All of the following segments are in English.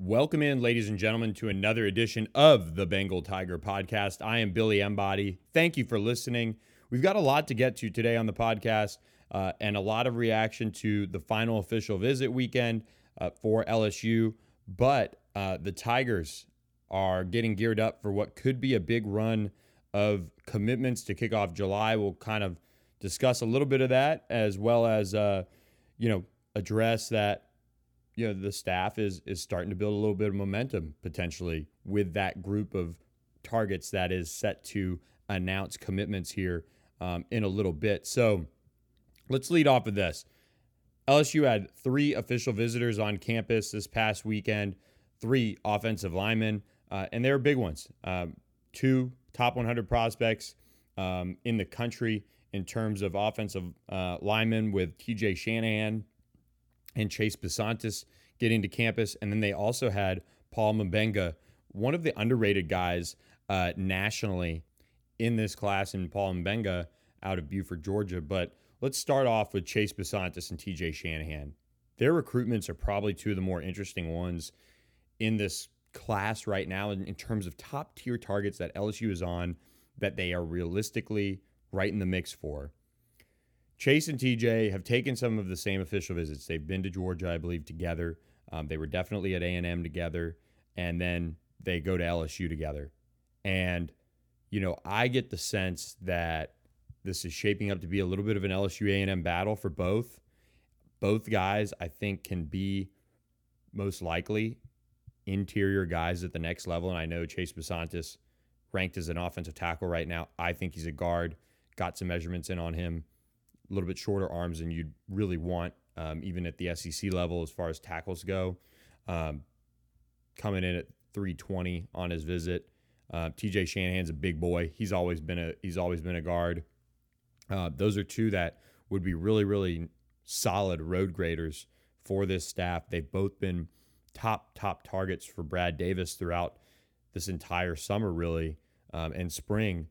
Welcome in, ladies and gentlemen, to another edition of the Bengal Tiger podcast. I am Billy Embody. Thank you for listening. We've got a lot to get to today on the podcast uh, and a lot of reaction to the final official visit weekend uh, for LSU. But uh, the Tigers are getting geared up for what could be a big run of commitments to kick off July. We'll kind of discuss a little bit of that as well as, uh, you know, address that you know the staff is is starting to build a little bit of momentum potentially with that group of targets that is set to announce commitments here um, in a little bit. So let's lead off with this. LSU had three official visitors on campus this past weekend, three offensive linemen, uh, and they were big ones. Um, two top 100 prospects um, in the country in terms of offensive uh, linemen with TJ Shanahan and Chase Bisontis getting to campus. And then they also had Paul Mubenga, one of the underrated guys uh, nationally in this class, and Paul Mubenga out of Buford, Georgia. But let's start off with Chase Bisontis and TJ Shanahan. Their recruitments are probably two of the more interesting ones in this class right now in, in terms of top tier targets that LSU is on that they are realistically right in the mix for. Chase and TJ have taken some of the same official visits. They've been to Georgia, I believe, together. Um, they were definitely at A and M together, and then they go to LSU together. And you know, I get the sense that this is shaping up to be a little bit of an LSU A and M battle for both. Both guys, I think, can be most likely interior guys at the next level. And I know Chase Bisontis ranked as an offensive tackle right now. I think he's a guard. Got some measurements in on him a little bit shorter arms than you'd really want, um, even at the SEC level as far as tackles go. Um, coming in at 320 on his visit. Uh, TJ Shanahan's a big boy. He's always been a he's always been a guard. Uh, those are two that would be really really solid road graders for this staff. They've both been top top targets for Brad Davis throughout this entire summer, really, um, and spring.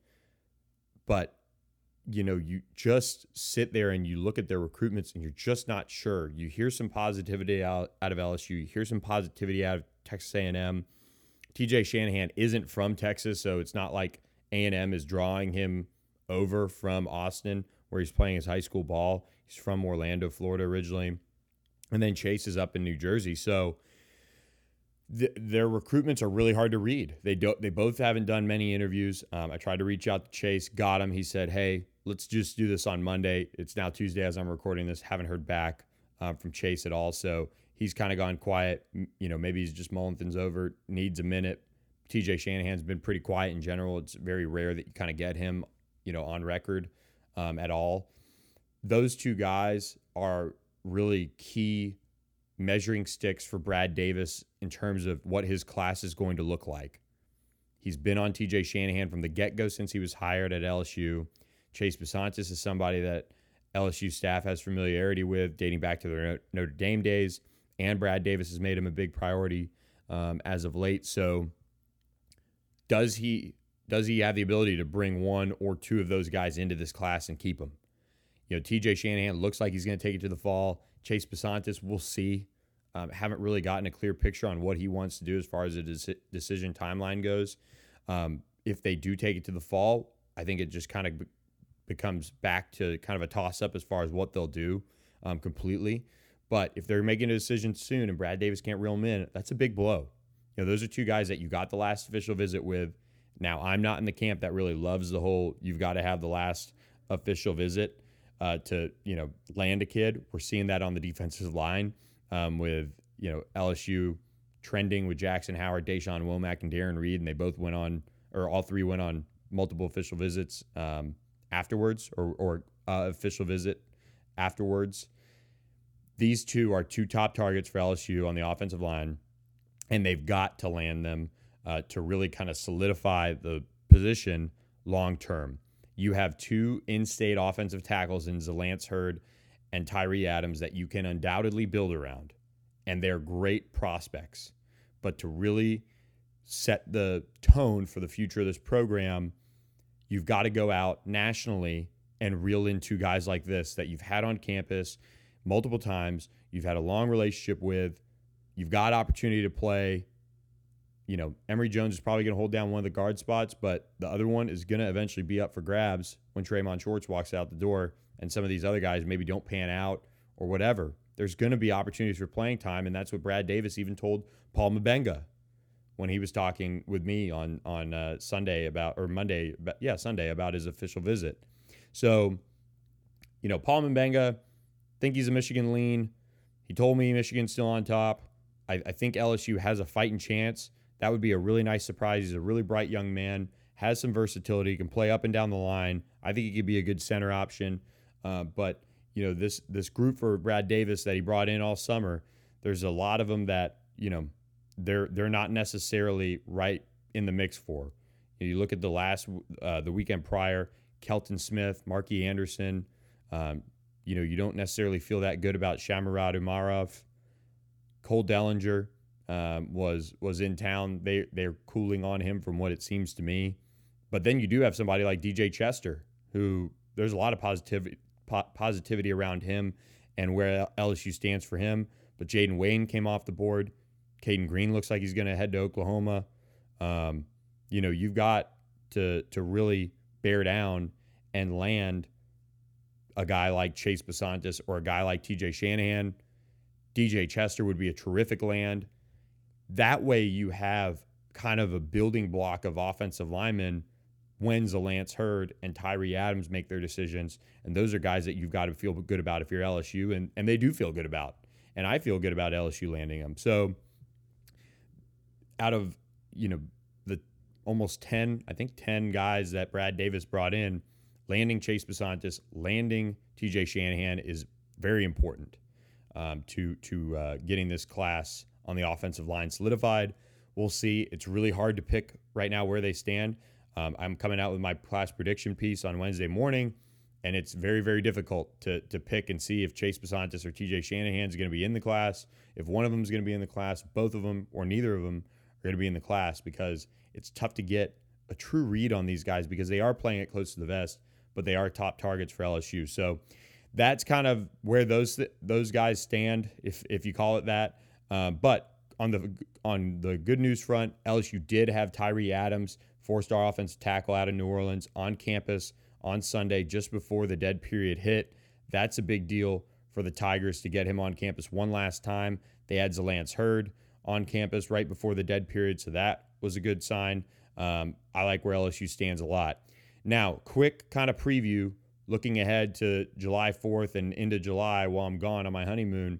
But you know, you just sit there and you look at their recruitments and you're just not sure. You hear some positivity out, out of LSU, you hear some positivity out of Texas A&M. TJ Shanahan isn't from Texas, so it's not like A&M is drawing him over from Austin where he's playing his high school ball. He's from Orlando, Florida originally. And then Chase is up in New Jersey. So th- their recruitments are really hard to read. They don't. They both haven't done many interviews. Um, I tried to reach out to Chase, got him. He said, "Hey, let's just do this on Monday. It's now Tuesday as I'm recording this. Haven't heard back um, from Chase at all. So he's kind of gone quiet. You know, maybe he's just mulling things over, needs a minute. TJ Shanahan's been pretty quiet in general. It's very rare that you kind of get him, you know, on record um, at all. Those two guys are really key measuring sticks for Brad Davis in terms of what his class is going to look like. He's been on TJ Shanahan from the get go since he was hired at LSU. Chase Bisontis is somebody that LSU staff has familiarity with, dating back to their Notre Dame days. And Brad Davis has made him a big priority um, as of late. So, does he does he have the ability to bring one or two of those guys into this class and keep them? You know, TJ Shanahan looks like he's going to take it to the fall. Chase Bisontis, we'll see. Um, haven't really gotten a clear picture on what he wants to do as far as the decision timeline goes. Um, if they do take it to the fall, I think it just kind of becomes back to kind of a toss up as far as what they'll do um, completely. But if they're making a decision soon and Brad Davis can't reel them in, that's a big blow. You know, those are two guys that you got the last official visit with. Now, I'm not in the camp that really loves the whole you've got to have the last official visit uh, to, you know, land a kid. We're seeing that on the defensive line um, with, you know, LSU trending with Jackson Howard, Deshaun Womack, and Darren Reed. And they both went on, or all three went on multiple official visits. Um, afterwards or, or uh, official visit afterwards. These two are two top targets for LSU on the offensive line, and they've got to land them uh, to really kind of solidify the position long term. You have two in state offensive tackles in Zalance Heard and Tyree Adams that you can undoubtedly build around, and they're great prospects. But to really set the tone for the future of this program, You've got to go out nationally and reel in two guys like this that you've had on campus multiple times, you've had a long relationship with, you've got opportunity to play. You know, Emery Jones is probably going to hold down one of the guard spots, but the other one is going to eventually be up for grabs when Tre'Mon Shorts walks out the door and some of these other guys maybe don't pan out or whatever. There's going to be opportunities for playing time, and that's what Brad Davis even told Paul Mubenga when he was talking with me on on uh, Sunday about or Monday, yeah, Sunday about his official visit. So, you know, Paul Mubenga, think he's a Michigan lean. He told me Michigan's still on top. I, I think LSU has a fighting chance. That would be a really nice surprise. He's a really bright young man, has some versatility, can play up and down the line. I think he could be a good center option. Uh, but you know, this this group for Brad Davis that he brought in all summer, there's a lot of them that you know they're they're not necessarily right in the mix for. You, look at the last uh, the weekend prior, Kelton Smith, Marky Anderson. Um, you know, you don't necessarily feel that good about Shamurat Umarov. Cole Dellinger um, was was in town. They they're cooling on him from what it seems to me. But then you do have somebody like DJ Chester, who there's a lot of positivity po- positivity around him and where LSU stands for him. But Jaden Wayne came off the board. Caden Green looks like he's going to head to Oklahoma. Um, you know, you've got to to really bear down and land a guy like Chase Bisontis or a guy like TJ Shanahan. DJ Chester would be a terrific land. That way, you have kind of a building block of offensive linemen when Zalance Heard and Tyree Adams make their decisions. And those are guys that you've got to feel good about if you're LSU, and, and they do feel good about. And I feel good about LSU landing them. So out of, you know, the almost 10, I think 10 guys that Brad Davis brought in, landing Chase Bisontis, landing TJ Shanahan is very important um, to, to uh, getting this class on the offensive line solidified. We'll see. It's really hard to pick right now where they stand. Um, I'm coming out with my class prediction piece on Wednesday morning, and it's very, very difficult to, to pick and see if Chase Bisontis or TJ Shanahan is going to be in the class. If one of them is going to be in the class, both of them, or neither of them are going to be in the class because it's tough to get a true read on these guys because they are playing it close to the vest, but they are top targets for LSU. So that's kind of where those those guys stand, if if you call it that. Um, but on the on the good news front, LSU did have Tyree Adams four star offensive tackle out of New Orleans on campus on Sunday just before the dead period hit. That's a big deal for the Tigers to get him on campus one last time. They had Zalance Heard on campus right before the dead period, so that was a good sign. Um, I like where LSU stands a lot. Now, quick kind of preview looking ahead to July 4th and into July while I'm gone on my honeymoon.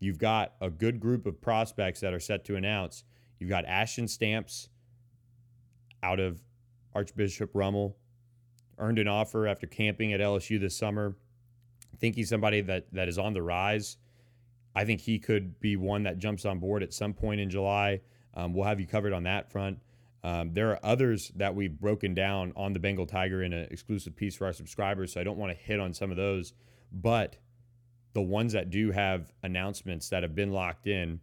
You've got a good group of prospects that are set to announce. You've got Ashton Stamps, out of Archbishop Rummel. Earned an offer after camping at LSU this summer. I think he's somebody that that is on the rise. I think he could be one that jumps on board at some point in July. Um, we'll have you covered on that front. Um, there are others that we've broken down on the Bengal Tiger in an exclusive piece for our subscribers, so I don't want to hit on some of those. But the ones that do have announcements that have been locked in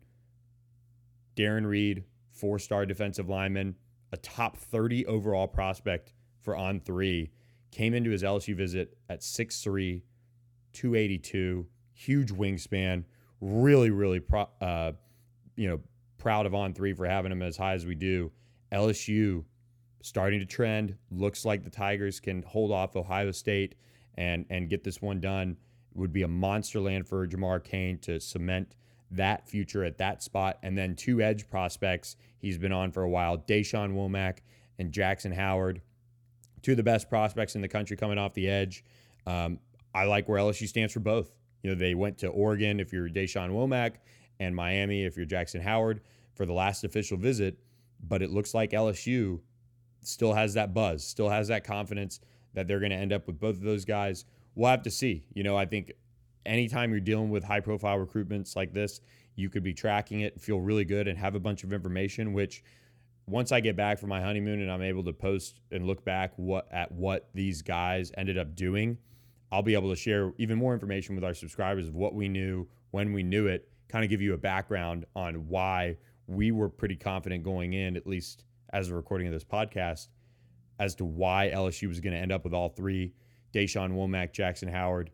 Darren Reed, four star defensive lineman, a top 30 overall prospect for On3, came into his LSU visit at 6'3, 282, huge wingspan. Really, really, pro, uh, you know, proud of On3 for having him as high as we do. LSU starting to trend. Looks like the Tigers can hold off Ohio State and and get this one done. It would be a monster land for Jamar Cain to cement that future at that spot. And then two edge prospects he's been on for a while Deshaun Womack and Jackson Howard, two of the best prospects in the country coming off the edge. Um, I like where LSU stands for both. You know, they went to Oregon if you're Deshaun Womack and Miami if you're Jackson Howard for the last official visit. But it looks like LSU still has that buzz, still has that confidence that they're going to end up with both of those guys. We'll have to see. You know, I think anytime you're dealing with high profile recruitments like this, you could be tracking it, feel really good, and have a bunch of information. Which, once I get back from my honeymoon and I'm able to post and look back what at what these guys ended up doing, I'll be able to share even more information with our subscribers of what we knew when we knew it. Kind of give you a background on why we were pretty confident going in, at least as a recording of this podcast, as to why LSU was going to end up with all three: Deshaun Womack, Jackson Howard,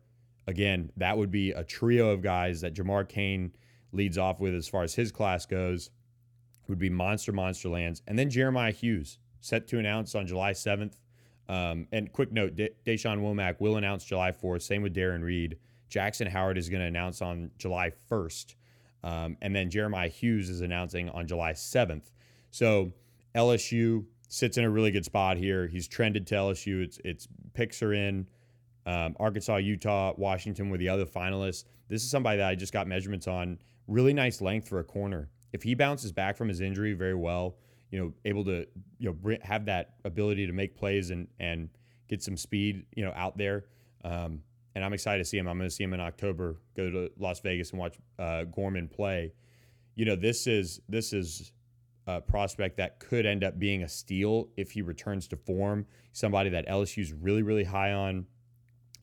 again, that would be a trio of guys that Jamar Cain leads off with as far as his class goes would be Monster Monster Lands. and then Jeremiah Hughes set to announce on July 7th. Um, and quick note, De- Deshaun Womack will announce July 4th. Same with Darren Reed. Jackson Howard is going to announce on July 1st. Um, and then Jeremiah Hughes is announcing on July 7th. So LSU sits in a really good spot here. He's trended to LSU. It's, it's picks are in. Um, Arkansas, Utah, Washington were the other finalists. This is somebody that I just got measurements on. Really nice length for a corner. If he bounces back from his injury very well, you know, able to you know have that ability to make plays and and get some speed, you know, out there. Um, and I'm excited to see him. I'm going to see him in October. Go to Las Vegas and watch uh, Gorman play. You know, this is this is a prospect that could end up being a steal if he returns to form. Somebody that LSU's really really high on,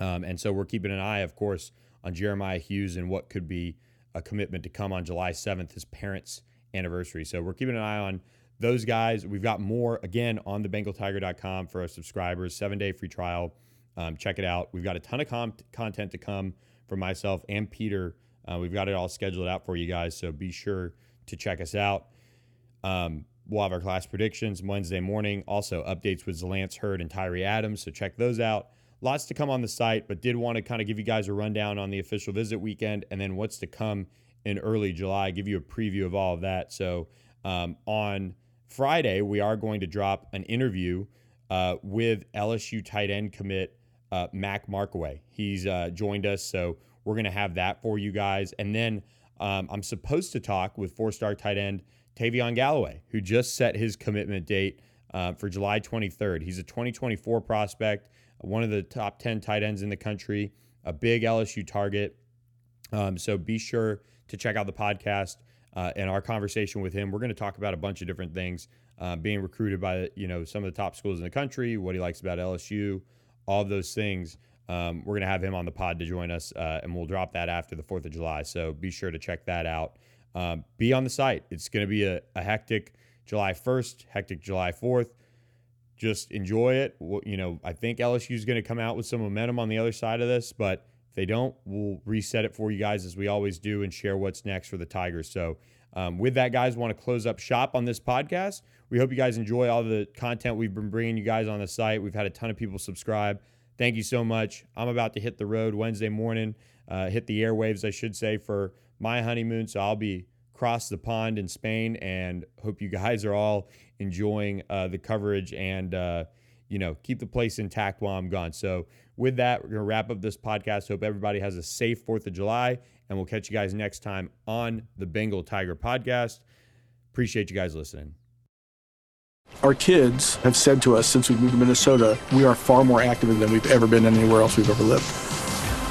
um, and so we're keeping an eye, of course, on Jeremiah Hughes and what could be a commitment to come on July 7th, his parents' anniversary. So we're keeping an eye on those guys. We've got more again on the BengalTiger.com for our subscribers. Seven day free trial. Um, check it out. We've got a ton of com- content to come from myself and Peter. Uh, we've got it all scheduled out for you guys, so be sure to check us out. Um, we'll have our class predictions Wednesday morning. Also, updates with Zalance Heard and Tyree Adams, so check those out. Lots to come on the site, but did want to kind of give you guys a rundown on the official visit weekend and then what's to come in early July, give you a preview of all of that. So, um, on Friday, we are going to drop an interview uh, with LSU tight end commit uh, Mac Markway. He's uh, joined us, so we're going to have that for you guys. And then um, I'm supposed to talk with four star tight end Tavion Galloway, who just set his commitment date uh, for July 23rd. He's a 2024 prospect, one of the top 10 tight ends in the country, a big LSU target. Um, so be sure to check out the podcast uh, and our conversation with him. We're going to talk about a bunch of different things. Uh, being recruited by you know some of the top schools in the country, what he likes about LSU, all of those things. Um, we're going to have him on the pod to join us, uh, and we'll drop that after the Fourth of July. So be sure to check that out. Um, be on the site. It's going to be a, a, hectic July 1st, hectic July 4th. Just enjoy it. You know, I think LSU is going to come out with some momentum on the other side of this, but if they don't, we'll reset it for you guys as we always do and share what's next for the Tigers. So, um, with that, guys, want to close up shop on this podcast. We hope you guys enjoy all the content we've been bringing you guys on the site. We've had a ton of people subscribe. Thank you so much. I'm about to hit the road Wednesday morning, uh, hit the airwaves, I should say, for my honeymoon. So I'll be across the pond in Spain and hope you guys are all enjoying uh, the coverage and, uh, you know, keep the place intact while I'm gone. So with that, we're going to wrap up this podcast. Hope everybody has a safe 4th of July, and we'll catch you guys next time on the Bengal Tiger podcast. Appreciate you guys listening. Our kids have said to us since we moved to Minnesota, we are far more active than we've ever been anywhere else we've ever lived.